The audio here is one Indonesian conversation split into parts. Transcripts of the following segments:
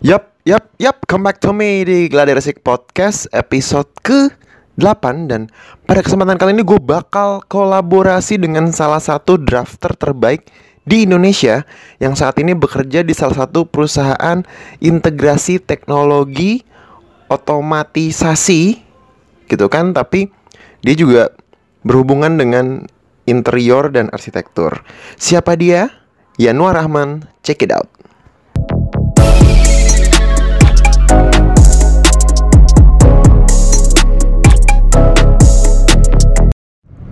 Yap, yap, yap, come back to me di Gladiresik Podcast episode ke 8 dan pada kesempatan kali ini gue bakal kolaborasi dengan salah satu drafter terbaik di Indonesia yang saat ini bekerja di salah satu perusahaan integrasi teknologi otomatisasi gitu kan tapi dia juga berhubungan dengan interior dan arsitektur. Siapa dia? Yanuar Rahman, check it out.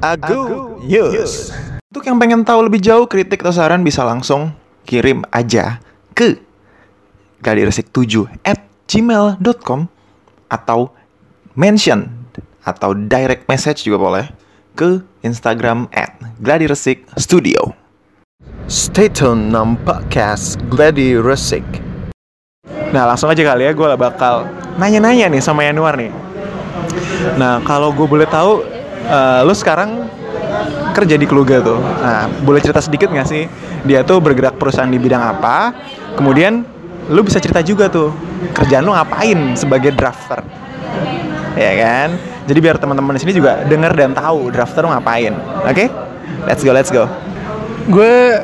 Agu News. Untuk yang pengen tahu lebih jauh kritik atau saran bisa langsung kirim aja ke gladiresik7 at gmail.com atau mention atau direct message juga boleh ke Instagram at gladiresik studio. Stay tune nam podcast Gladi Resik. Nah langsung aja kali ya gue bakal nanya-nanya nih sama Yanuar nih. Nah kalau gue boleh tahu, uh, lu sekarang kerja di Kluga tuh. Nah boleh cerita sedikit gak sih? Dia tuh bergerak perusahaan di bidang apa? Kemudian lu bisa cerita juga tuh kerjaan lu ngapain sebagai drafter, ya kan? Jadi biar teman-teman di sini juga denger dan tahu drafter lu ngapain. Oke? Okay? Let's go, let's go. Gue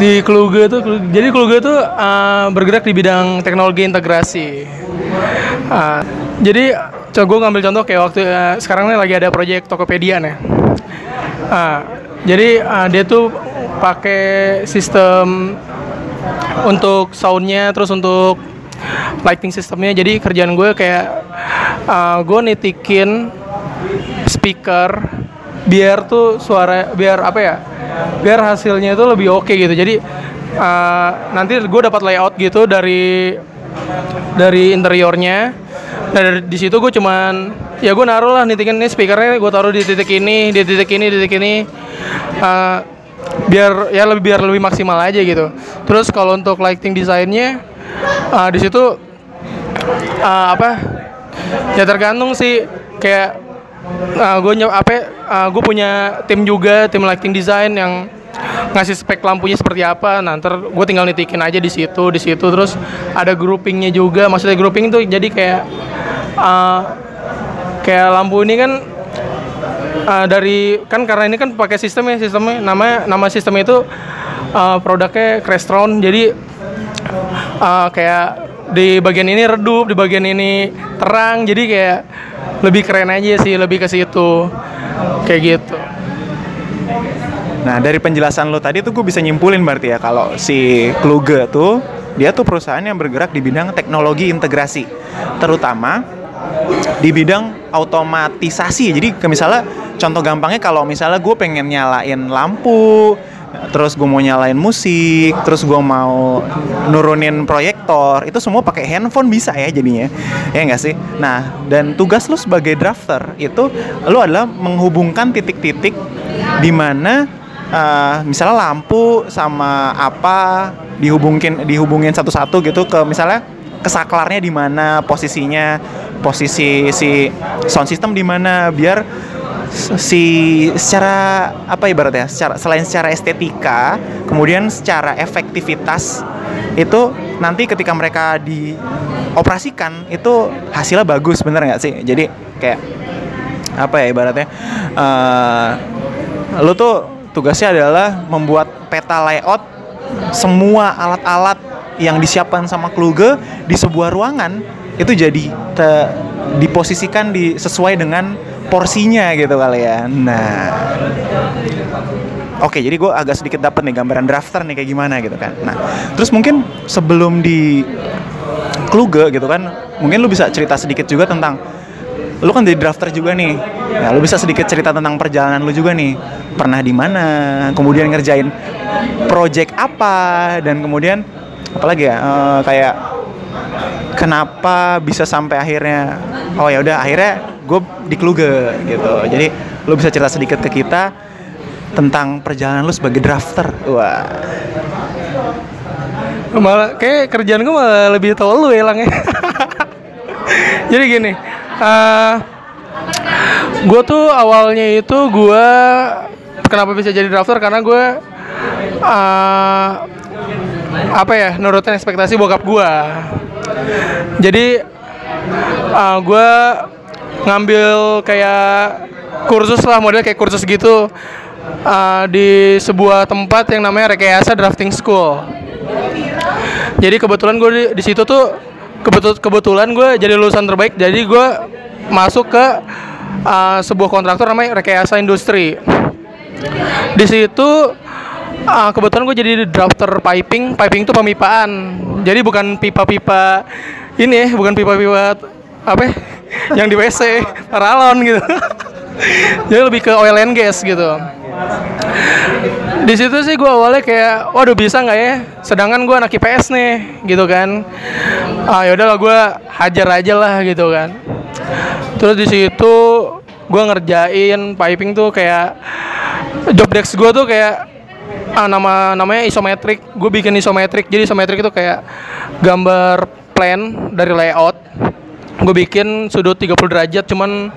di Kluge tuh jadi Kluge tuh uh, bergerak di bidang teknologi integrasi. Uh, jadi coba gue ngambil contoh kayak waktu uh, sekarang ini lagi ada proyek Tokopedia nih. Uh, jadi uh, dia tuh pakai sistem untuk soundnya terus untuk lighting sistemnya. Jadi kerjaan gue kayak uh, gue nitikin speaker biar tuh suara biar apa ya biar hasilnya itu lebih oke okay gitu. Jadi uh, nanti gue dapat layout gitu dari dari interiornya nah dari di situ gue cuman ya gue naruh lah nitikin ini speakernya gue taruh di titik ini di titik ini di titik ini. Uh, biar ya lebih biar lebih maksimal aja gitu. Terus kalau untuk lighting desainnya uh, di situ uh, apa ya tergantung sih. Kayak uh, gue apa uh, gue punya tim juga tim lighting design yang ngasih spek lampunya seperti apa. Ntar gue tinggal nitikin aja di situ di situ. Terus ada groupingnya juga. Maksudnya grouping tuh jadi kayak uh, kayak lampu ini kan uh, dari kan karena ini kan pakai sistem ya sistemnya nama nama sistem itu uh, produknya Crestron. Jadi uh, kayak di bagian ini redup di bagian ini terang. Jadi kayak lebih keren aja sih lebih ke situ. Kayak gitu Nah dari penjelasan lo tadi tuh gue bisa nyimpulin berarti ya kalau si Kluge tuh dia tuh perusahaan yang bergerak di bidang teknologi integrasi, terutama di bidang automatisasi. Jadi misalnya contoh gampangnya kalau misalnya gue pengen nyalain lampu, terus gue mau nyalain musik, terus gue mau nurunin proyektor, itu semua pakai handphone bisa ya jadinya, ya enggak sih? Nah, dan tugas lo sebagai drafter itu lo adalah menghubungkan titik-titik di mana uh, misalnya lampu sama apa dihubungin dihubungin satu-satu gitu ke misalnya kesaklarnya di mana posisinya posisi si sound system di mana biar si secara apa ibaratnya secara selain secara estetika kemudian secara efektivitas itu nanti ketika mereka dioperasikan itu hasilnya bagus bener nggak sih? Jadi kayak apa ya ibaratnya uh, lu tuh tugasnya adalah membuat peta layout semua alat-alat yang disiapkan sama Kluge di sebuah ruangan itu jadi te, diposisikan di sesuai dengan porsinya gitu kali ya. Nah, oke jadi gue agak sedikit dapat nih gambaran drafter nih kayak gimana gitu kan. Nah, terus mungkin sebelum di Kluge gitu kan, mungkin lu bisa cerita sedikit juga tentang lu kan jadi drafter juga nih. Ya lu bisa sedikit cerita tentang perjalanan lu juga nih. Pernah di mana? Kemudian ngerjain project apa? Dan kemudian apalagi ya? Uh, kayak kenapa bisa sampai akhirnya? Oh ya udah akhirnya gue di Kluge gitu. Jadi lu bisa cerita sedikit ke kita tentang perjalanan lu sebagai drafter. Wah. Malah kayak kerjaan gue malah lebih tau lu ya lang jadi gini uh, eh, gue tuh awalnya itu gue kenapa bisa jadi drafter karena gue uh, apa ya nurutin ekspektasi bokap gue jadi uh, gue ngambil kayak kursus lah model kayak kursus gitu uh, di sebuah tempat yang namanya Rekayasa Drafting School. Jadi kebetulan gue di, di situ tuh kebetul kebetulan gue jadi lulusan terbaik. Jadi gue masuk ke uh, sebuah kontraktor namanya Rekayasa Industri. Di situ uh, kebetulan gue jadi drafter piping. Piping itu pemipaan. Jadi bukan pipa-pipa ini, bukan pipa-pipa apa ya, yang di WC, paralon gitu. jadi lebih ke oil and gas gitu di situ sih gue awalnya kayak waduh bisa nggak ya sedangkan gue anak IPS nih gitu kan ah yaudah lah gue hajar aja lah gitu kan. Terus di situ gue ngerjain piping tuh kayak job desk gue tuh kayak ah, nama namanya isometrik. Gue bikin isometrik jadi isometrik itu kayak gambar plan dari layout. Gue bikin sudut 30 derajat cuman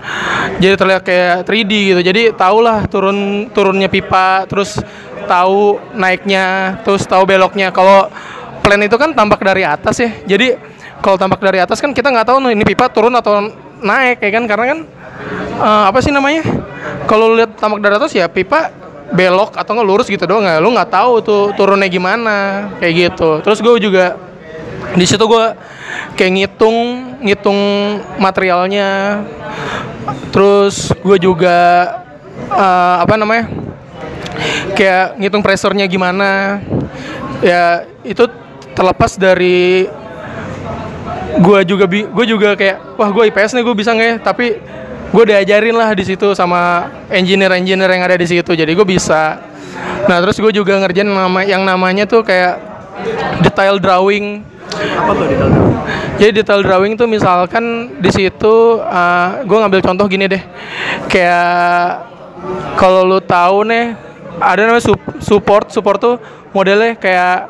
jadi terlihat kayak 3D gitu. Jadi tau lah turun turunnya pipa terus tahu naiknya terus tahu beloknya. Kalau plan itu kan tampak dari atas ya. Jadi kalau tampak dari atas kan kita nggak tahu nih ini pipa turun atau naik ya kan? Karena kan uh, apa sih namanya? Kalau lihat tampak dari atas ya pipa belok atau nggak lurus gitu doang nggak lu nggak tahu tuh turunnya gimana kayak gitu. Terus gue juga di situ gue kayak ngitung ngitung materialnya. Terus gue juga uh, apa namanya? Kayak ngitung presornya gimana. Ya itu terlepas dari gue juga gue juga kayak wah gue IPS nih gue bisa nggak ya? Tapi gue diajarin lah di situ sama engineer-engineer yang ada di situ. Jadi gue bisa. Nah terus gue juga ngerjain nama yang namanya tuh kayak detail drawing. Apa tuh detail drawing? Jadi detail drawing tuh misalkan di situ uh, ah, gue ngambil contoh gini deh, kayak kalau lu tahu nih ada namanya support support tuh modelnya kayak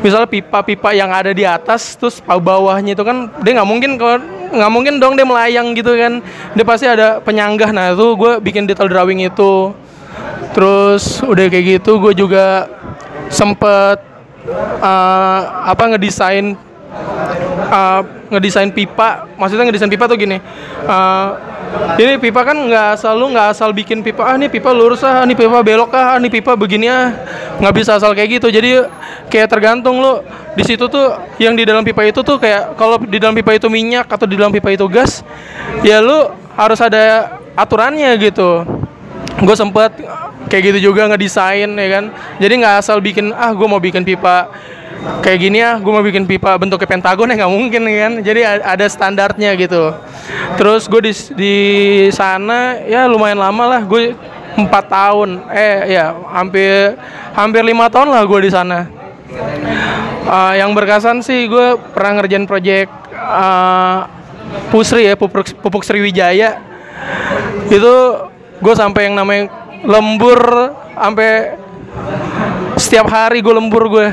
misalnya pipa-pipa yang ada di atas terus bawahnya itu kan dia nggak mungkin kalau nggak mungkin dong dia melayang gitu kan. Dia pasti ada penyanggah. Nah itu gue bikin detail drawing itu. Terus udah kayak gitu gue juga sempet uh, apa ngedesain uh, ngedesain pipa. Maksudnya ngedesain pipa tuh gini uh, ini pipa kan nggak selalu nggak asal bikin pipa ah ini pipa lurus ah ini pipa belok ah ini pipa begini ah. Nggak bisa asal kayak gitu. Jadi kayak tergantung lo di situ tuh yang di dalam pipa itu tuh kayak kalau di dalam pipa itu minyak atau di dalam pipa itu gas ya lo harus ada aturannya gitu. Gue sempet kayak gitu juga ngedesain ya kan. Jadi nggak asal bikin ah gue mau bikin pipa kayak gini ya gue mau bikin pipa bentuknya pentagon ya nggak mungkin kan. Jadi ada standarnya gitu. Terus gue di di sana ya lumayan lama lah gue empat tahun. Eh ya hampir hampir lima tahun lah gue di sana. Uh, yang berkesan sih gue pernah ngerjain project uh, Pusri ya pupuk, pupuk Sriwijaya. Itu gue sampai yang namanya lembur sampai setiap hari gue lembur gue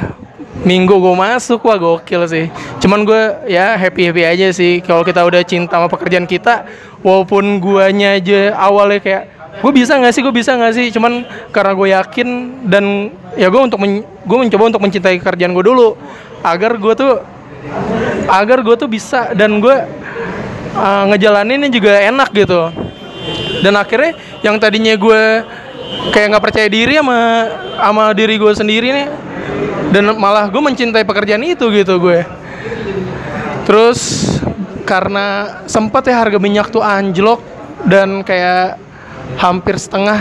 minggu gue masuk wah gokil sih. Cuman gue ya happy happy aja sih. Kalau kita udah cinta sama pekerjaan kita walaupun guanya aja awalnya kayak gue bisa nggak sih? Gue bisa nggak sih? Cuman karena gue yakin dan ya gue untuk gue mencoba untuk mencintai kerjaan gue dulu. Agar gue tuh agar gue tuh bisa dan gue uh, ngejalaninnya juga enak gitu. Dan akhirnya yang tadinya gue kayak nggak percaya diri sama sama diri gue sendiri nih dan malah gue mencintai pekerjaan itu gitu gue. Terus karena sempat ya harga minyak tuh anjlok dan kayak hampir setengah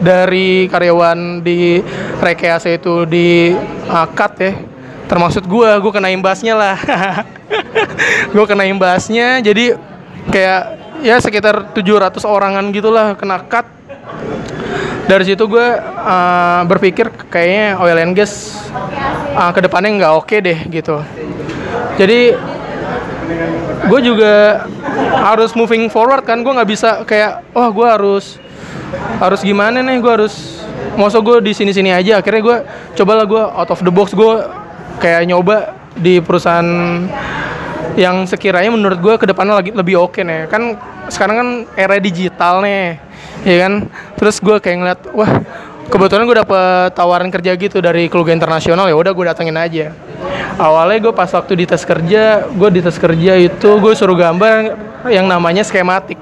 dari karyawan di rekayasa itu di cut ya. Termasuk gue gue kena imbasnya lah. Gue kena imbasnya jadi kayak ya sekitar 700 orangan gitulah kena cut dari situ gue uh, berpikir kayaknya oil and gas uh, ke depannya nggak oke okay deh gitu. Jadi gue juga harus moving forward kan. Gue nggak bisa kayak wah oh, gue harus harus gimana nih? Gue harus masa gue di sini sini aja. Akhirnya gue cobalah gue out of the box. Gue kayak nyoba di perusahaan yang sekiranya menurut gue ke depannya lagi lebih oke okay nih. Kan sekarang kan era digital nih ya kan? Terus gue kayak ngeliat wah kebetulan gue dapet tawaran kerja gitu dari keluarga internasional ya udah gue datengin aja. Awalnya gue pas waktu di tes kerja gue di tes kerja itu gue suruh gambar yang namanya skematik.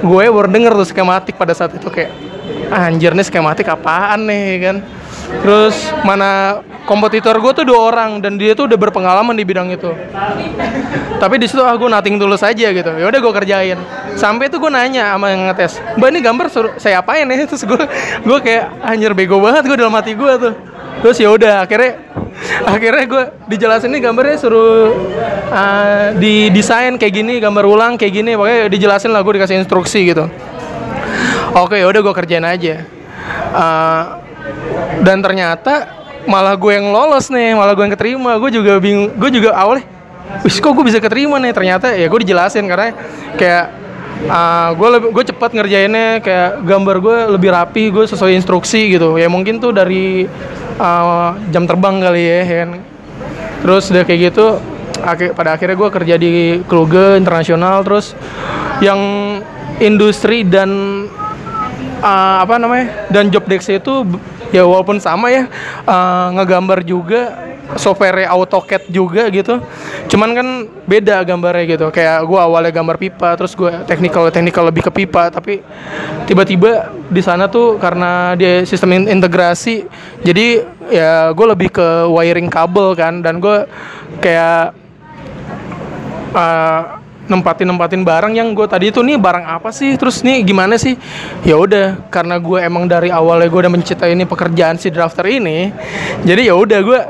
Gue baru denger tuh skematik pada saat itu kayak anjir nih skematik apaan nih kan terus mana kompetitor gue tuh dua orang dan dia tuh udah berpengalaman di bidang itu. Tapi di situ ah gue nating tulus aja gitu. Ya udah gue kerjain. Sampai tuh gue nanya sama yang ngetes mbak ini gambar suruh saya apain ya? Terus gue gue kayak anjir bego banget gue dalam hati gue tuh. Terus ya udah akhirnya akhirnya gue dijelasin nih gambarnya suruh uh, didesain kayak gini gambar ulang kayak gini pokoknya dijelasin lah gue dikasih instruksi gitu. Oke ya udah gue kerjain aja. Uh, dan ternyata malah gue yang lolos nih malah gue yang keterima. Gue juga bingung gue juga awalnya wis kok gue bisa keterima nih? Ternyata ya gue dijelasin karena kayak uh, gue lebih gue cepat ngerjainnya kayak gambar gue lebih rapi gue sesuai instruksi gitu. Ya mungkin tuh dari uh, jam terbang kali ya kan. Terus udah kayak gitu akhir, pada akhirnya gue kerja di Kluge internasional. Terus yang industri dan uh, apa namanya dan job desk itu ya walaupun sama ya uh, ngegambar juga software AutoCAD juga gitu. Cuman kan beda gambarnya gitu. Kayak gue awalnya gambar pipa terus gue technical technical lebih ke pipa tapi tiba-tiba di sana tuh karena dia sistem integrasi jadi ya gue lebih ke wiring kabel kan dan gue kayak uh, nempatin nempatin barang yang gue tadi itu nih barang apa sih? Terus nih gimana sih? Ya udah karena gue emang dari awalnya gue udah mencintai ini pekerjaan si drafter ini jadi ya udah gue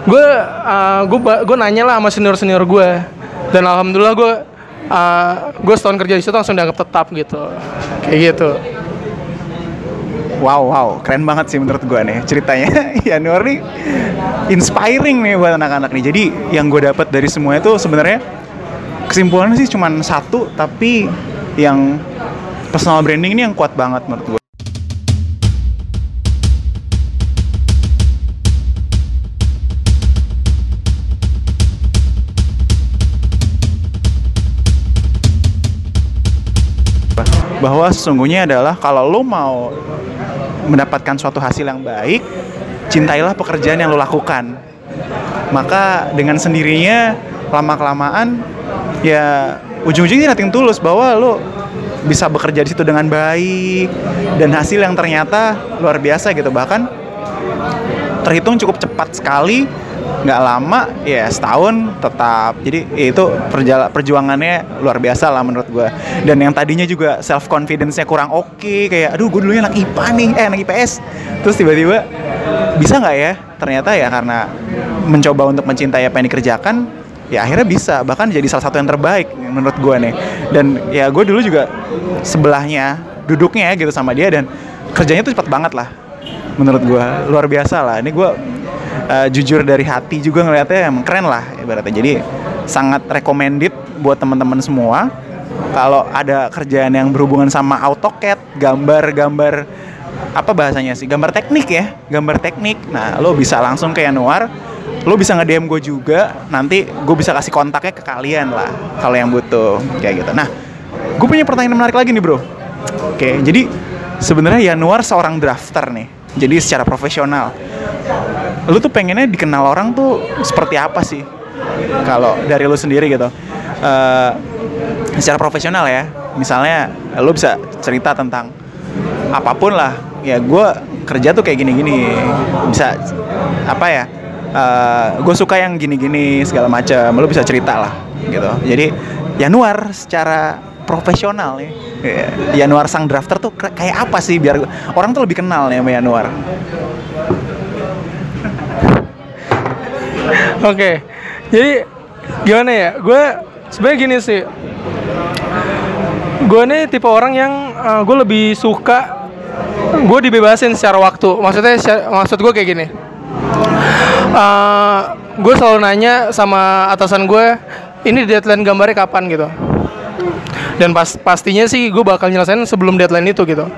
gue uh, gue gue nanya lah sama senior senior gue dan alhamdulillah gue uh, gue setahun kerja di situ langsung dianggap tetap gitu. Kayak gitu. Wow, wow, keren banget sih menurut gue nih ceritanya. Januar nih inspiring nih buat anak-anak nih. Jadi yang gue dapat dari semua itu sebenarnya kesimpulannya sih cuma satu tapi yang personal branding ini yang kuat banget menurut gue bahwa sesungguhnya adalah kalau lo mau mendapatkan suatu hasil yang baik, cintailah pekerjaan yang lo lakukan. Maka dengan sendirinya lama kelamaan ya ujung-ujungnya nating tulus bahwa lo bisa bekerja di situ dengan baik. Dan hasil yang ternyata luar biasa gitu. Bahkan terhitung cukup cepat sekali. Nggak lama ya setahun tetap. Jadi ya itu perjala, perjuangannya luar biasa lah menurut gue dan yang tadinya juga self confidence-nya kurang oke okay, kayak aduh gue dulunya anak IPA nih eh anak IPS terus tiba-tiba bisa nggak ya? Ternyata ya karena mencoba untuk mencintai apa yang dikerjakan ya akhirnya bisa. Bahkan jadi salah satu yang terbaik menurut gue nih. Dan ya gue dulu juga sebelahnya duduknya gitu sama dia dan kerjanya tuh cepat banget lah menurut gue luar biasa lah. Ini gue uh, jujur dari hati juga ngelihatnya emang keren lah ibaratnya. Jadi sangat recommended buat teman-teman semua. Kalau ada kerjaan yang berhubungan sama AutoCAD gambar-gambar apa bahasanya sih? Gambar teknik ya? Gambar teknik. Nah lo bisa langsung ke Januar lo bisa nge DM gue juga nanti gue bisa kasih kontaknya ke kalian lah kalau yang butuh kayak gitu. Nah gue punya pertanyaan menarik lagi nih bro. Oke jadi sebenarnya Januar seorang drafter nih jadi secara profesional. Lo tuh pengennya dikenal orang tuh seperti apa sih? Kalau dari lo sendiri gitu. Uh, secara profesional ya misalnya lo bisa cerita tentang apa pun lah. Ya gue kerja tuh kayak gini-gini bisa apa ya uh, eh, gue suka yang gini-gini segala macam lo bisa cerita lah gitu jadi Januar secara profesional nih Januar sang drafter tuh kayak apa sih biar orang tuh lebih kenal nih sama Januar Oke, okay. jadi gimana ya? Gue sebenarnya gini sih. Gue nih tipe orang yang uh, gue lebih suka gue dibebasin secara waktu. Maksudnya, maksud gue kayak gini eh, gue selalu nanya sama atasan gue ini deadline gambarnya kapan? gitu. Dan pas pastinya sih gue bakal nyelesain sebelum deadline itu gitu.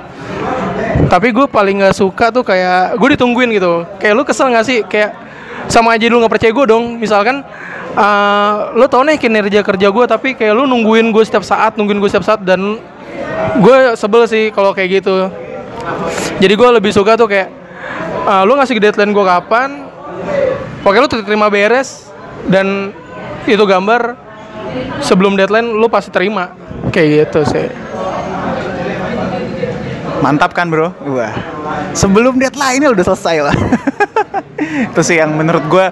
Tapi gue paling nggak suka tuh kayak gue ditungguin gitu. Kayak lu kesel nggak sih? Kayak sama aja lu nggak percaya gue dong. Misalkan uh, lu tau nih kinerja kerja gue tapi kayak lu nungguin gue setiap saat nungguin gue setiap saat dan gue sebel sih kalau kayak gitu. Jadi gue lebih suka tuh kayak uh, lu ngasih deadline gue kapan pokoknya lu terima beres dan itu gambar sebelum deadline lu pasti terima kayak gitu sih Mantap kan bro? Wah. Sebelum deadline udah selesai lah. sih yang menurut gue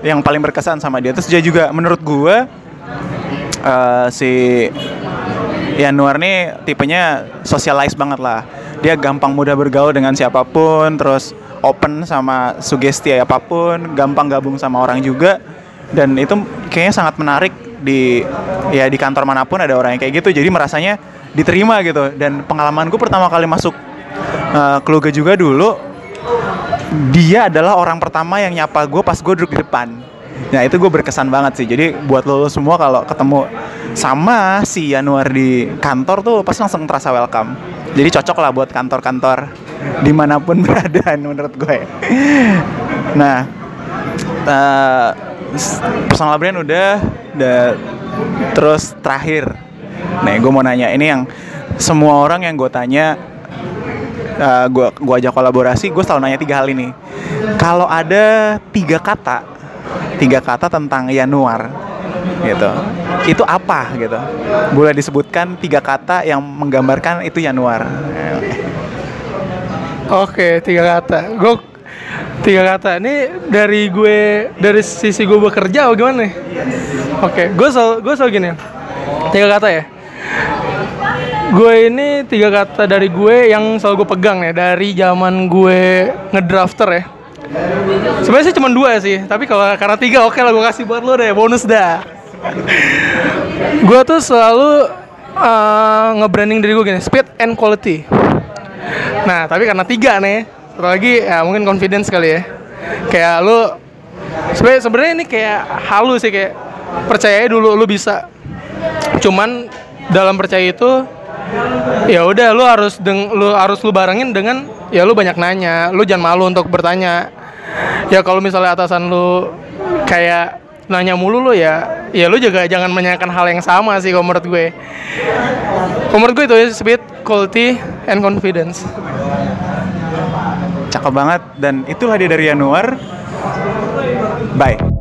yang paling berkesan sama dia. Terus dia juga menurut gue uh, si Yanuar nih tipenya socialize banget lah. Dia gampang mudah bergaul dengan siapa pun, terus open sama sugesti apa pun, gampang gabung sama orang juga. Dan itu kayaknya sangat menarik di ya di kantor mana pun ada orang yang kayak gitu. Jadi merasanya diterima gitu. Dan pengalaman gue pertama kali masuk uh, keluarga juga dulu dia adalah orang pertama yang nyapa gue pas gue duduk di depan. Nah itu gue berkesan banget sih. Jadi buat lo, semua kalau ketemu sama si Januar di kantor tuh pasti langsung terasa welcome. Jadi cocok lah buat kantor-kantor di mana pun berada menurut gue nah uh, personal brand udah, udah terus terakhir Nih, gue mau nanya ini yang semua orang yang gue tanya, uh, gue gue ajak kolaborasi, gue selalu nanya tiga hal ini. Kalau ada tiga kata, tiga kata tentang Yanuar, gitu, itu apa gitu? Boleh disebutkan tiga kata yang menggambarkan itu Yanuar. Oke, tiga kata. Gue tiga kata. Ini dari gue dari sisi gue bekerja atau gimana? Oke, gue selalu gue selalu gini. Tiga kata ya gue ini tiga kata dari gue yang selalu gue pegang ya dari zaman gue ngedrafter ya sebenarnya sih cuma dua sih tapi kalau karena tiga oke okay lah gue kasih buat lo deh bonus dah gue tuh selalu uh, nge-branding diri gue gini speed and quality nah tapi karena tiga nih satu lagi ya mungkin confidence kali ya. Kayak lo sebenarnya ini kayak halus sih kayak percaya dulu lo bisa. Cuman dalam percaya itu ya udah lu harus deng lu harus lu barengin dengan ya lu banyak nanya. Lu jangan malu untuk bertanya. Ya kalau misalnya atasan lu kayak nanya mulu lu ya. Ya lu juga jangan menanyakan hal yang sama sih kalau menurut gue. Kalau menurut gue itu ya speed quality and confidence. Cakep banget. Dan itulah dia dari Januar. Bye